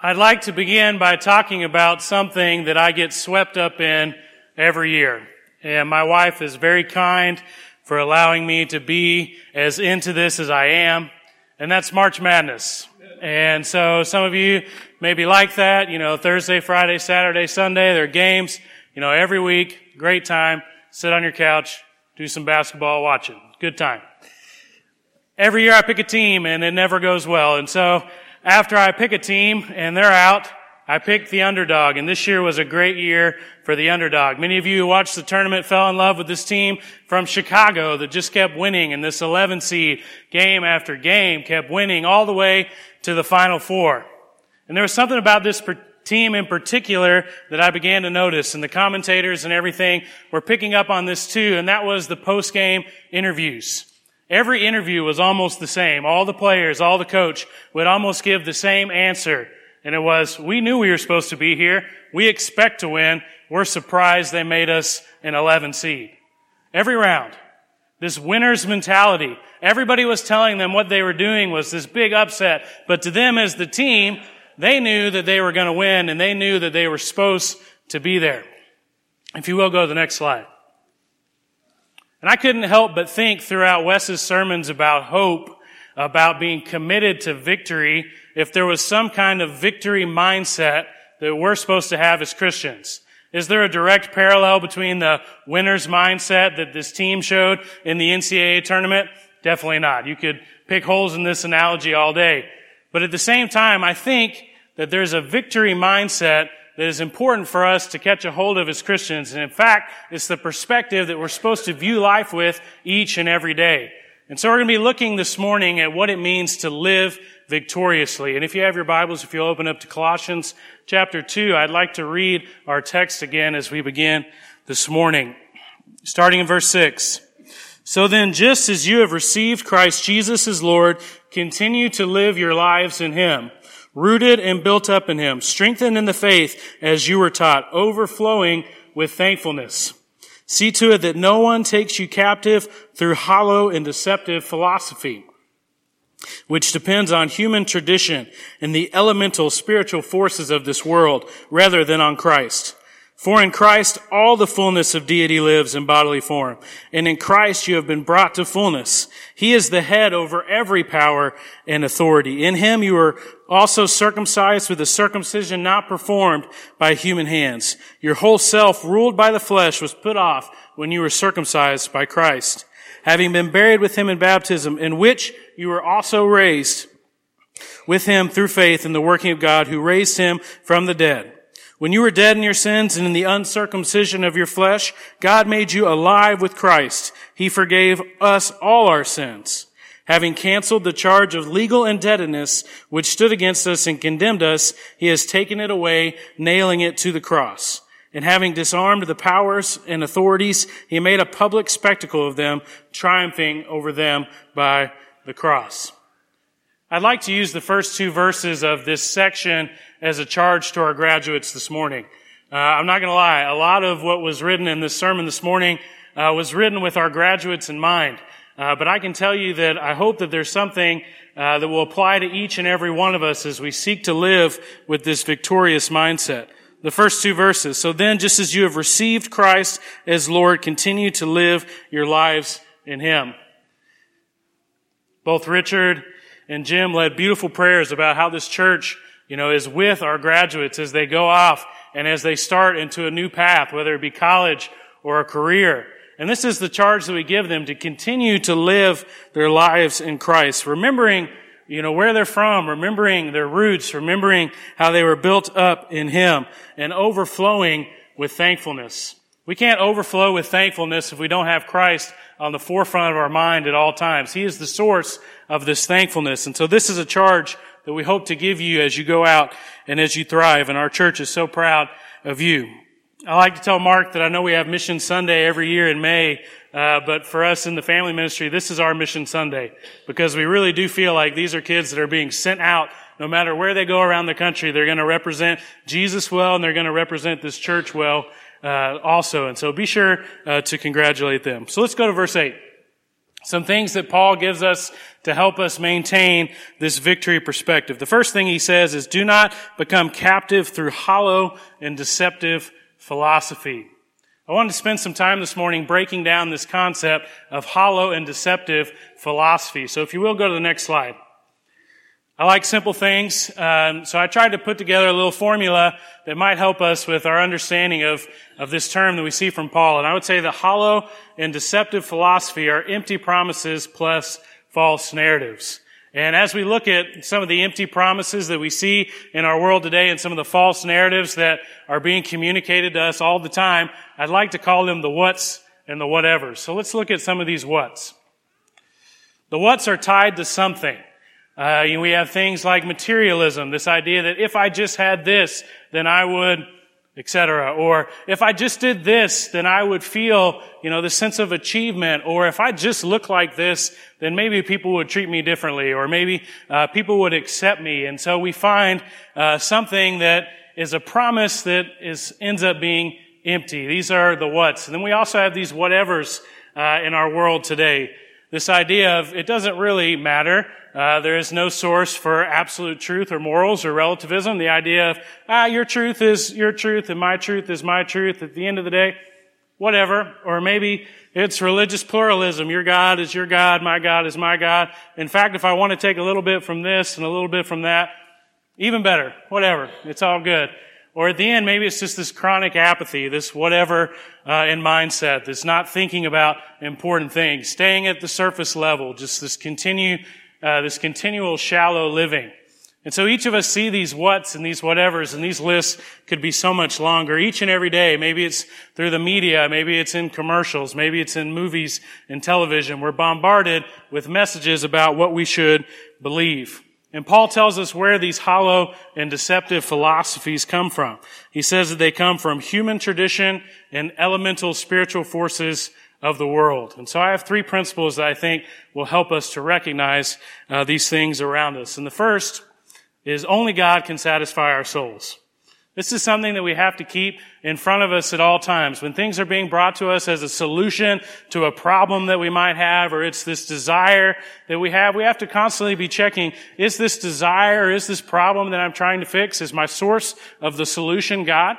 I'd like to begin by talking about something that I get swept up in every year. And my wife is very kind for allowing me to be as into this as I am. And that's March Madness. And so some of you maybe like that, you know, Thursday, Friday, Saturday, Sunday, there are games, you know, every week, great time, sit on your couch, do some basketball, watch it. Good time. Every year I pick a team and it never goes well. And so after I pick a team and they're out, I pick the underdog. And this year was a great year for the underdog. Many of you who watched the tournament fell in love with this team from Chicago that just kept winning and this 11 seed game after game kept winning all the way to the final four. And there was something about this team in particular that I began to notice and the commentators and everything were picking up on this too. And that was the post game interviews. Every interview was almost the same. All the players, all the coach would almost give the same answer. And it was, we knew we were supposed to be here. We expect to win. We're surprised they made us an 11 seed. Every round. This winner's mentality. Everybody was telling them what they were doing was this big upset. But to them as the team, they knew that they were going to win and they knew that they were supposed to be there. If you will, go to the next slide. And I couldn't help but think throughout Wes's sermons about hope, about being committed to victory, if there was some kind of victory mindset that we're supposed to have as Christians. Is there a direct parallel between the winner's mindset that this team showed in the NCAA tournament? Definitely not. You could pick holes in this analogy all day. But at the same time, I think that there's a victory mindset that is important for us to catch a hold of as Christians. And in fact, it's the perspective that we're supposed to view life with each and every day. And so we're going to be looking this morning at what it means to live victoriously. And if you have your Bibles, if you'll open up to Colossians chapter 2, I'd like to read our text again as we begin this morning. Starting in verse 6. So then, just as you have received Christ Jesus as Lord, continue to live your lives in Him rooted and built up in him, strengthened in the faith as you were taught, overflowing with thankfulness. See to it that no one takes you captive through hollow and deceptive philosophy, which depends on human tradition and the elemental spiritual forces of this world rather than on Christ. For in Christ all the fullness of deity lives in bodily form, and in Christ you have been brought to fullness. He is the head over every power and authority. In him you were also circumcised with a circumcision not performed by human hands. Your whole self, ruled by the flesh, was put off when you were circumcised by Christ, having been buried with him in baptism, in which you were also raised with him through faith in the working of God who raised him from the dead when you were dead in your sins and in the uncircumcision of your flesh, God made you alive with Christ. He forgave us all our sins. Having canceled the charge of legal indebtedness which stood against us and condemned us, he has taken it away, nailing it to the cross. And having disarmed the powers and authorities, he made a public spectacle of them, triumphing over them by the cross. I'd like to use the first two verses of this section as a charge to our graduates this morning. Uh, I'm not going to lie. A lot of what was written in this sermon this morning uh, was written with our graduates in mind. Uh, but I can tell you that I hope that there's something uh, that will apply to each and every one of us as we seek to live with this victorious mindset. The first two verses. So then, just as you have received Christ as Lord, continue to live your lives in Him. Both Richard and Jim led beautiful prayers about how this church, you know, is with our graduates as they go off and as they start into a new path, whether it be college or a career. And this is the charge that we give them to continue to live their lives in Christ, remembering, you know, where they're from, remembering their roots, remembering how they were built up in Him and overflowing with thankfulness. We can't overflow with thankfulness if we don't have Christ on the forefront of our mind at all times. He is the source of this thankfulness. And so this is a charge that we hope to give you as you go out and as you thrive. And our church is so proud of you. I like to tell Mark that I know we have Mission Sunday every year in May, uh, but for us in the family ministry, this is our Mission Sunday because we really do feel like these are kids that are being sent out no matter where they go around the country. They're going to represent Jesus well and they're going to represent this church well uh, also. And so be sure uh, to congratulate them. So let's go to verse 8. Some things that Paul gives us to help us maintain this victory perspective. The first thing he says is do not become captive through hollow and deceptive philosophy. I wanted to spend some time this morning breaking down this concept of hollow and deceptive philosophy. So if you will go to the next slide. I like simple things, um, so I tried to put together a little formula that might help us with our understanding of, of this term that we see from Paul. And I would say the hollow and deceptive philosophy are empty promises plus false narratives. And as we look at some of the empty promises that we see in our world today and some of the false narratives that are being communicated to us all the time, I'd like to call them the whats and the whatevers. So let's look at some of these whats. The whats are tied to something. Uh, we have things like materialism, this idea that if I just had this, then I would, etc. Or if I just did this, then I would feel, you know, the sense of achievement. Or if I just look like this, then maybe people would treat me differently. Or maybe uh, people would accept me. And so we find uh, something that is a promise that is ends up being empty. These are the whats. And then we also have these whatevers uh, in our world today. This idea of it doesn't really matter. Uh, there is no source for absolute truth or morals or relativism. The idea of, ah, your truth is your truth and my truth is my truth at the end of the day, whatever. Or maybe it's religious pluralism. Your God is your God, my God is my God. In fact, if I want to take a little bit from this and a little bit from that, even better, whatever. It's all good. Or at the end, maybe it's just this chronic apathy, this whatever uh, in mindset, this not thinking about important things, staying at the surface level, just this continue, uh, this continual shallow living. And so each of us see these whats and these whatevers, and these lists could be so much longer each and every day. Maybe it's through the media, maybe it's in commercials, maybe it's in movies and television. We're bombarded with messages about what we should believe. And Paul tells us where these hollow and deceptive philosophies come from. He says that they come from human tradition and elemental spiritual forces of the world. And so I have three principles that I think will help us to recognize uh, these things around us. And the first is only God can satisfy our souls. This is something that we have to keep in front of us at all times. When things are being brought to us as a solution to a problem that we might have, or it's this desire that we have, we have to constantly be checking, is this desire, is this problem that I'm trying to fix, is my source of the solution God?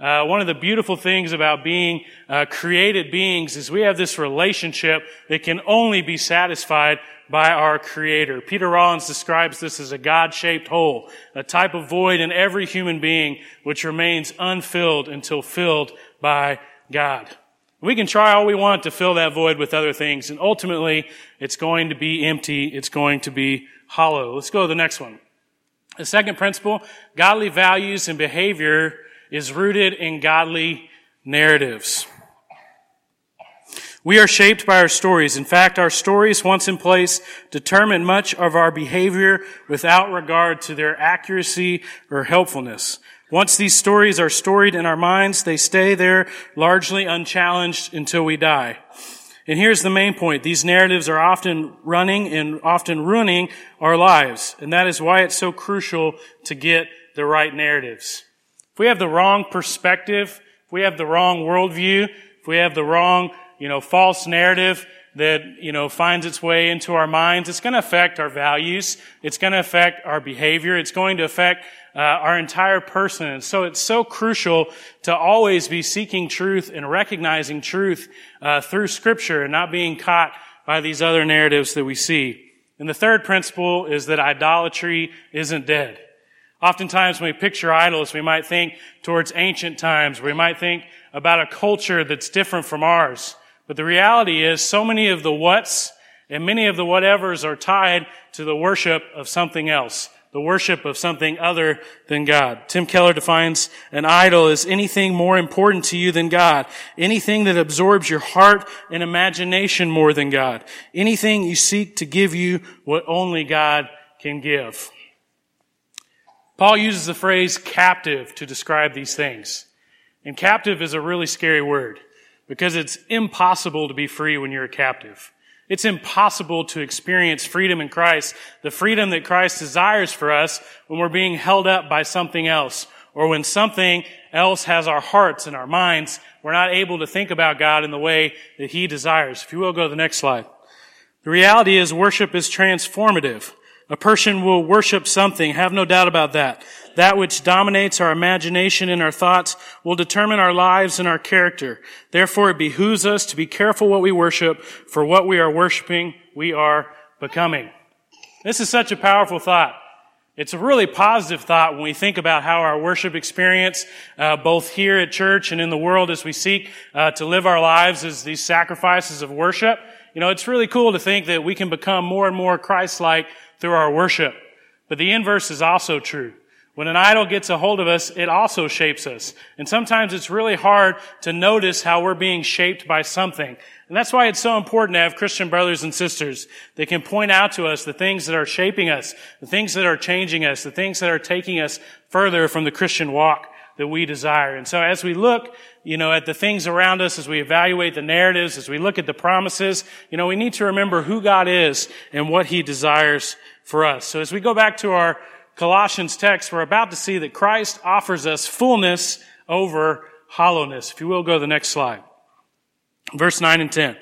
Uh, one of the beautiful things about being uh, created beings is we have this relationship that can only be satisfied by our Creator. Peter Rollins describes this as a God-shaped hole, a type of void in every human being which remains unfilled until filled by God. We can try all we want to fill that void with other things, and ultimately, it's going to be empty. It's going to be hollow. Let's go to the next one. The second principle, godly values and behavior is rooted in godly narratives. We are shaped by our stories. In fact, our stories, once in place, determine much of our behavior without regard to their accuracy or helpfulness. Once these stories are storied in our minds, they stay there largely unchallenged until we die. And here's the main point. These narratives are often running and often ruining our lives. And that is why it's so crucial to get the right narratives. If we have the wrong perspective, if we have the wrong worldview, if we have the wrong you know, false narrative that, you know, finds its way into our minds, it's going to affect our values. It's going to affect our behavior. It's going to affect uh, our entire person. And so it's so crucial to always be seeking truth and recognizing truth uh, through Scripture and not being caught by these other narratives that we see. And the third principle is that idolatry isn't dead. Oftentimes when we picture idols, we might think towards ancient times. We might think about a culture that's different from ours. But the reality is so many of the whats and many of the whatevers are tied to the worship of something else. The worship of something other than God. Tim Keller defines an idol as anything more important to you than God. Anything that absorbs your heart and imagination more than God. Anything you seek to give you what only God can give. Paul uses the phrase captive to describe these things. And captive is a really scary word because it's impossible to be free when you're a captive. It's impossible to experience freedom in Christ, the freedom that Christ desires for us when we're being held up by something else or when something else has our hearts and our minds. We're not able to think about God in the way that He desires. If you will, go to the next slide. The reality is worship is transformative. A person will worship something, have no doubt about that. That which dominates our imagination and our thoughts will determine our lives and our character. Therefore, it behooves us to be careful what we worship, for what we are worshiping, we are becoming. This is such a powerful thought. It's a really positive thought when we think about how our worship experience, uh, both here at church and in the world as we seek uh, to live our lives as these sacrifices of worship. You know, it's really cool to think that we can become more and more Christ-like through our worship. But the inverse is also true. When an idol gets a hold of us, it also shapes us. And sometimes it's really hard to notice how we're being shaped by something. And that's why it's so important to have Christian brothers and sisters that can point out to us the things that are shaping us, the things that are changing us, the things that are taking us further from the Christian walk that we desire. And so as we look, you know, at the things around us, as we evaluate the narratives, as we look at the promises, you know, we need to remember who God is and what He desires for us. So as we go back to our Colossians text, we're about to see that Christ offers us fullness over hollowness. If you will, go to the next slide. Verse 9 and 10.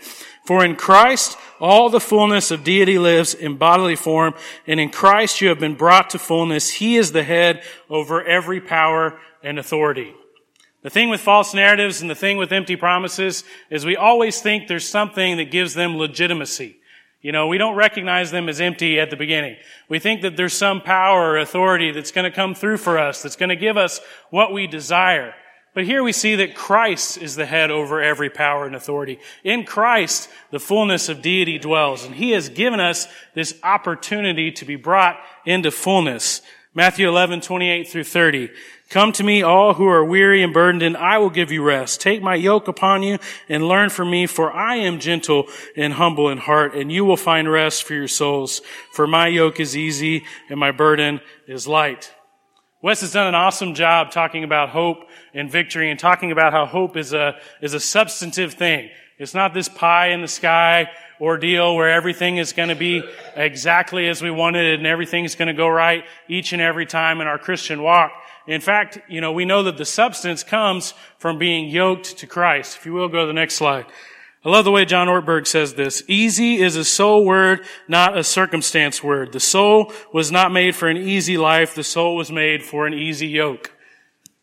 For in Christ all the fullness of deity lives in bodily form, and in Christ you have been brought to fullness. He is the head over every power and authority. The thing with false narratives and the thing with empty promises is we always think there's something that gives them legitimacy. You know, we don't recognize them as empty at the beginning. We think that there's some power or authority that's going to come through for us, that's going to give us what we desire. But here we see that Christ is the head over every power and authority. In Christ, the fullness of deity dwells, and He has given us this opportunity to be brought into fullness. Matthew 11, 28 through 30. Come to me, all who are weary and burdened, and I will give you rest. Take my yoke upon you and learn from me, for I am gentle and humble in heart, and you will find rest for your souls. For my yoke is easy and my burden is light. Wes has done an awesome job talking about hope and victory and talking about how hope is a, is a substantive thing. It's not this pie in the sky ordeal where everything is going to be exactly as we wanted and everything is going to go right each and every time in our Christian walk. In fact, you know, we know that the substance comes from being yoked to Christ. If you will, go to the next slide. I love the way John Ortberg says this. Easy is a soul word, not a circumstance word. The soul was not made for an easy life. The soul was made for an easy yoke.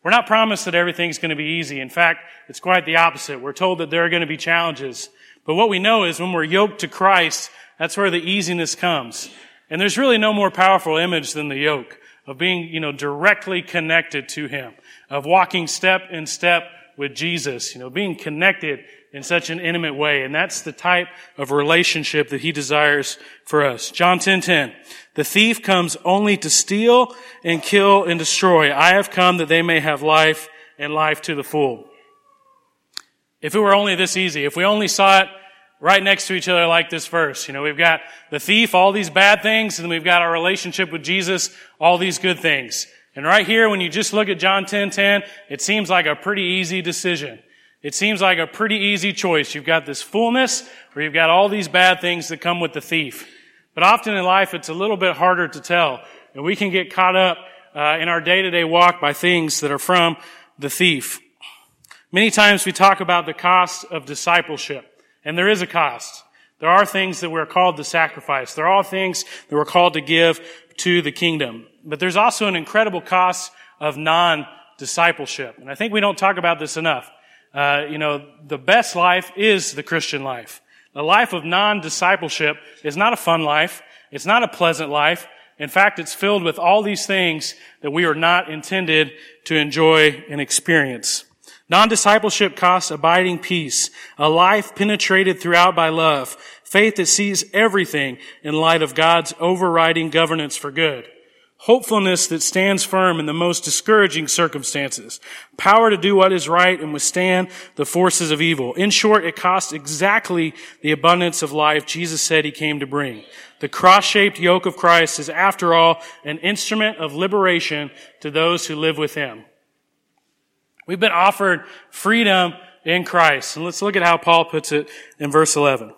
We're not promised that everything's going to be easy. In fact, it's quite the opposite. We're told that there are going to be challenges. But what we know is when we're yoked to Christ, that's where the easiness comes. And there's really no more powerful image than the yoke of being, you know, directly connected to Him, of walking step in step with Jesus, you know, being connected in such an intimate way. And that's the type of relationship that He desires for us. John 10, 10. The thief comes only to steal and kill and destroy. I have come that they may have life and life to the full. If it were only this easy, if we only saw it right next to each other like this verse. You know, we've got the thief, all these bad things, and we've got our relationship with Jesus, all these good things. And right here, when you just look at John 10, 10, it seems like a pretty easy decision. It seems like a pretty easy choice. You've got this fullness, or you've got all these bad things that come with the thief. But often in life, it's a little bit harder to tell. And we can get caught up uh, in our day-to-day walk by things that are from the thief. Many times we talk about the cost of discipleship. And there is a cost. There are things that we're called to sacrifice. There are things that we're called to give to the kingdom. But there's also an incredible cost of non-discipleship. And I think we don't talk about this enough. Uh, you know, the best life is the Christian life. The life of non-discipleship is not a fun life. It's not a pleasant life. In fact, it's filled with all these things that we are not intended to enjoy and experience. Non-discipleship costs abiding peace, a life penetrated throughout by love, faith that sees everything in light of God's overriding governance for good, hopefulness that stands firm in the most discouraging circumstances, power to do what is right and withstand the forces of evil. In short, it costs exactly the abundance of life Jesus said he came to bring. The cross-shaped yoke of Christ is, after all, an instrument of liberation to those who live with him. We've been offered freedom in Christ. And let's look at how Paul puts it in verse 11.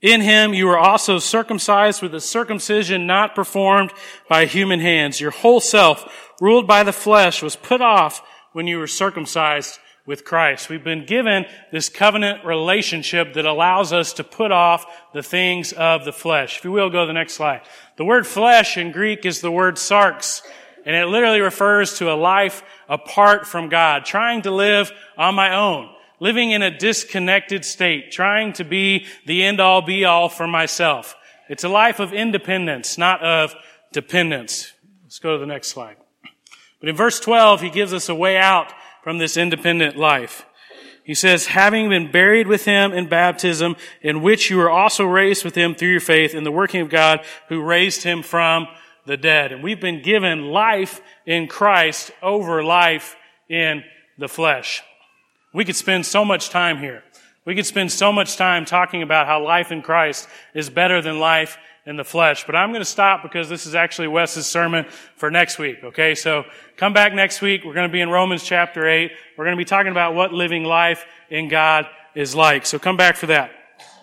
In him you were also circumcised with a circumcision not performed by human hands. Your whole self, ruled by the flesh, was put off when you were circumcised with Christ. We've been given this covenant relationship that allows us to put off the things of the flesh. If you will, go to the next slide. The word flesh in Greek is the word sarx, and it literally refers to a life apart from God, trying to live on my own, living in a disconnected state, trying to be the end all be all for myself. It's a life of independence, not of dependence. Let's go to the next slide. But in verse 12, he gives us a way out from this independent life. He says, having been buried with him in baptism, in which you were also raised with him through your faith in the working of God who raised him from the dead. And we've been given life in Christ over life in the flesh. We could spend so much time here. We could spend so much time talking about how life in Christ is better than life in the flesh. But I'm going to stop because this is actually Wes's sermon for next week. Okay. So come back next week. We're going to be in Romans chapter 8. We're going to be talking about what living life in God is like. So come back for that.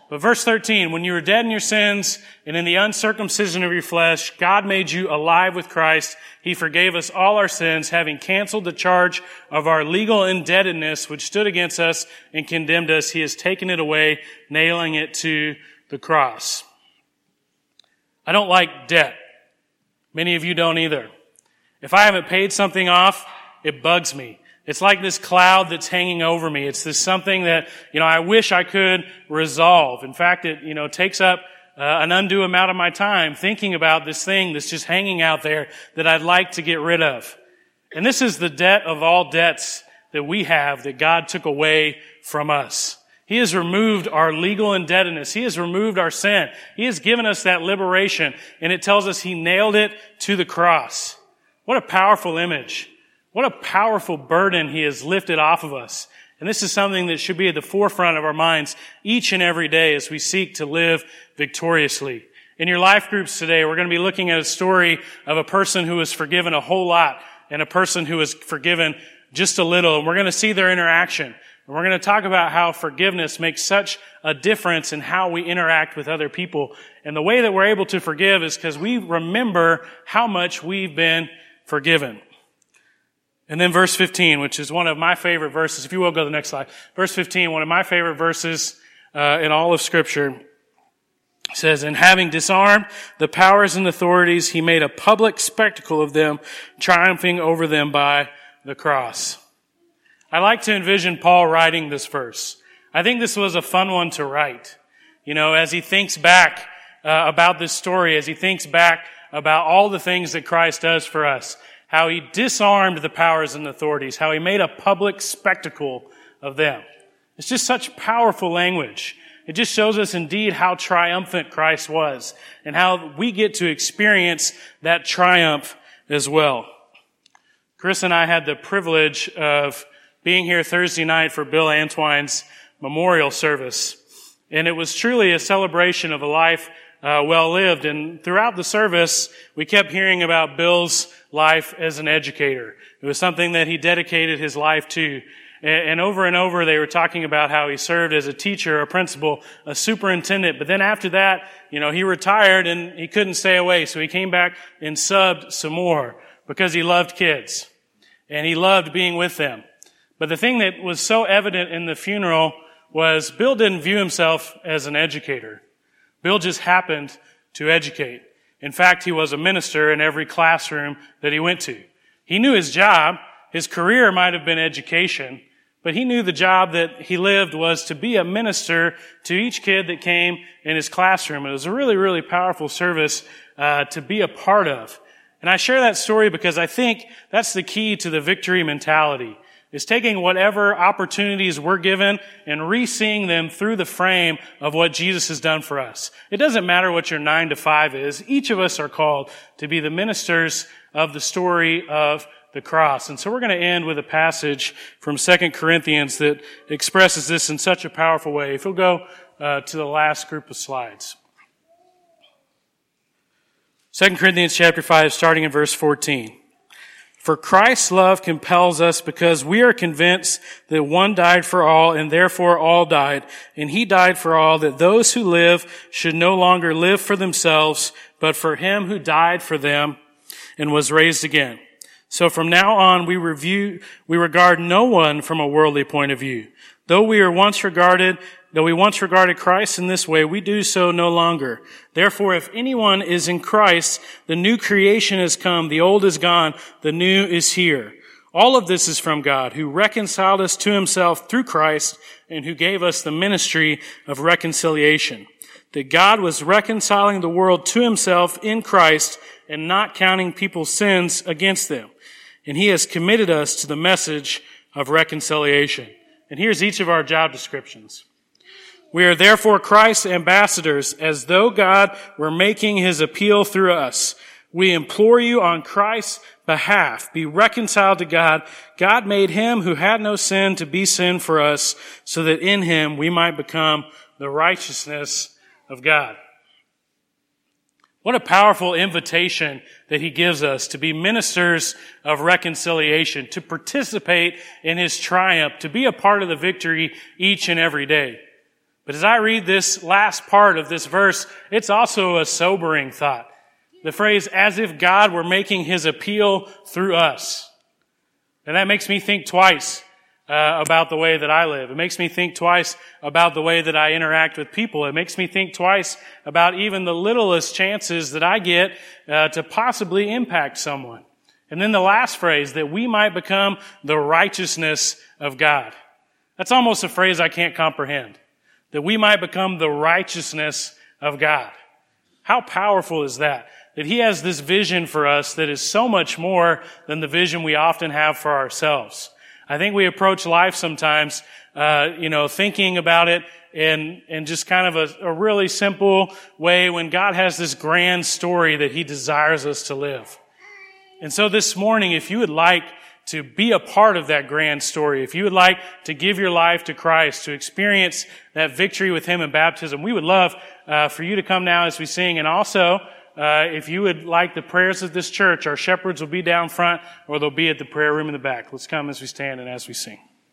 But verse 13, when you were dead in your sins and in the uncircumcision of your flesh, God made you alive with Christ. He forgave us all our sins, having canceled the charge of our legal indebtedness, which stood against us and condemned us. He has taken it away, nailing it to the cross. I don't like debt. Many of you don't either. If I haven't paid something off, it bugs me. It's like this cloud that's hanging over me. It's this something that, you know, I wish I could resolve. In fact, it, you know, takes up uh, an undue amount of my time thinking about this thing that's just hanging out there that I'd like to get rid of. And this is the debt of all debts that we have that God took away from us. He has removed our legal indebtedness. He has removed our sin. He has given us that liberation. And it tells us He nailed it to the cross. What a powerful image. What a powerful burden He has lifted off of us. And this is something that should be at the forefront of our minds each and every day as we seek to live victoriously. In your life groups today, we're going to be looking at a story of a person who was forgiven a whole lot and a person who was forgiven just a little. And we're going to see their interaction. And we're going to talk about how forgiveness makes such a difference in how we interact with other people. And the way that we're able to forgive is because we remember how much we've been forgiven. And then verse 15, which is one of my favorite verses. If you will go to the next slide. Verse 15, one of my favorite verses uh, in all of scripture says, and having disarmed the powers and authorities, he made a public spectacle of them, triumphing over them by the cross. I like to envision Paul writing this verse. I think this was a fun one to write. You know, as he thinks back uh, about this story, as he thinks back about all the things that Christ does for us, how he disarmed the powers and authorities, how he made a public spectacle of them. It's just such powerful language. It just shows us indeed how triumphant Christ was and how we get to experience that triumph as well. Chris and I had the privilege of being here Thursday night for Bill Antwine's memorial service. And it was truly a celebration of a life uh, well lived. And throughout the service, we kept hearing about Bill's life as an educator. It was something that he dedicated his life to. And, over and over, they were talking about how he served as a teacher, a principal, a superintendent. But then after that, you know, he retired and he couldn't stay away. So he came back and subbed some more because he loved kids and he loved being with them. But the thing that was so evident in the funeral was Bill didn't view himself as an educator. Bill just happened to educate. In fact, he was a minister in every classroom that he went to. He knew his job. His career might have been education, but he knew the job that he lived was to be a minister to each kid that came in his classroom. It was a really, really powerful service uh, to be a part of. And I share that story because I think that's the key to the victory mentality is taking whatever opportunities we're given and re-seeing them through the frame of what Jesus has done for us. It doesn't matter what your nine to five is. Each of us are called to be the ministers of the story of the cross. And so we're going to end with a passage from Second Corinthians that expresses this in such a powerful way. If you'll go uh, to the last group of slides. 2 Corinthians chapter 5, starting in verse 14. For Christ's love compels us because we are convinced that one died for all and therefore all died. And he died for all that those who live should no longer live for themselves, but for him who died for them and was raised again. So from now on, we review, we regard no one from a worldly point of view. Though we are once regarded, though we once regarded Christ in this way, we do so no longer. Therefore, if anyone is in Christ, the new creation has come, the old is gone, the new is here. All of this is from God, who reconciled us to himself through Christ and who gave us the ministry of reconciliation. That God was reconciling the world to himself in Christ and not counting people's sins against them. And he has committed us to the message of reconciliation. And here's each of our job descriptions. We are therefore Christ's ambassadors as though God were making his appeal through us. We implore you on Christ's behalf, be reconciled to God. God made him who had no sin to be sin for us so that in him we might become the righteousness of God. What a powerful invitation that he gives us to be ministers of reconciliation, to participate in his triumph, to be a part of the victory each and every day. But as I read this last part of this verse, it's also a sobering thought. The phrase, as if God were making his appeal through us. And that makes me think twice uh, about the way that I live. It makes me think twice about the way that I interact with people. It makes me think twice about even the littlest chances that I get uh, to possibly impact someone. And then the last phrase, that we might become the righteousness of God. That's almost a phrase I can't comprehend. That we might become the righteousness of God. How powerful is that? That He has this vision for us that is so much more than the vision we often have for ourselves. I think we approach life sometimes, uh, you know, thinking about it in, in just kind of a, a really simple way when God has this grand story that He desires us to live. And so this morning, if you would like to be a part of that grand story, if you would like to give your life to Christ, to experience that victory with Him in baptism, we would love uh, for you to come now as we sing. And also, uh, if you would like the prayers of this church, our shepherds will be down front or they'll be at the prayer room in the back. Let's come as we stand and as we sing.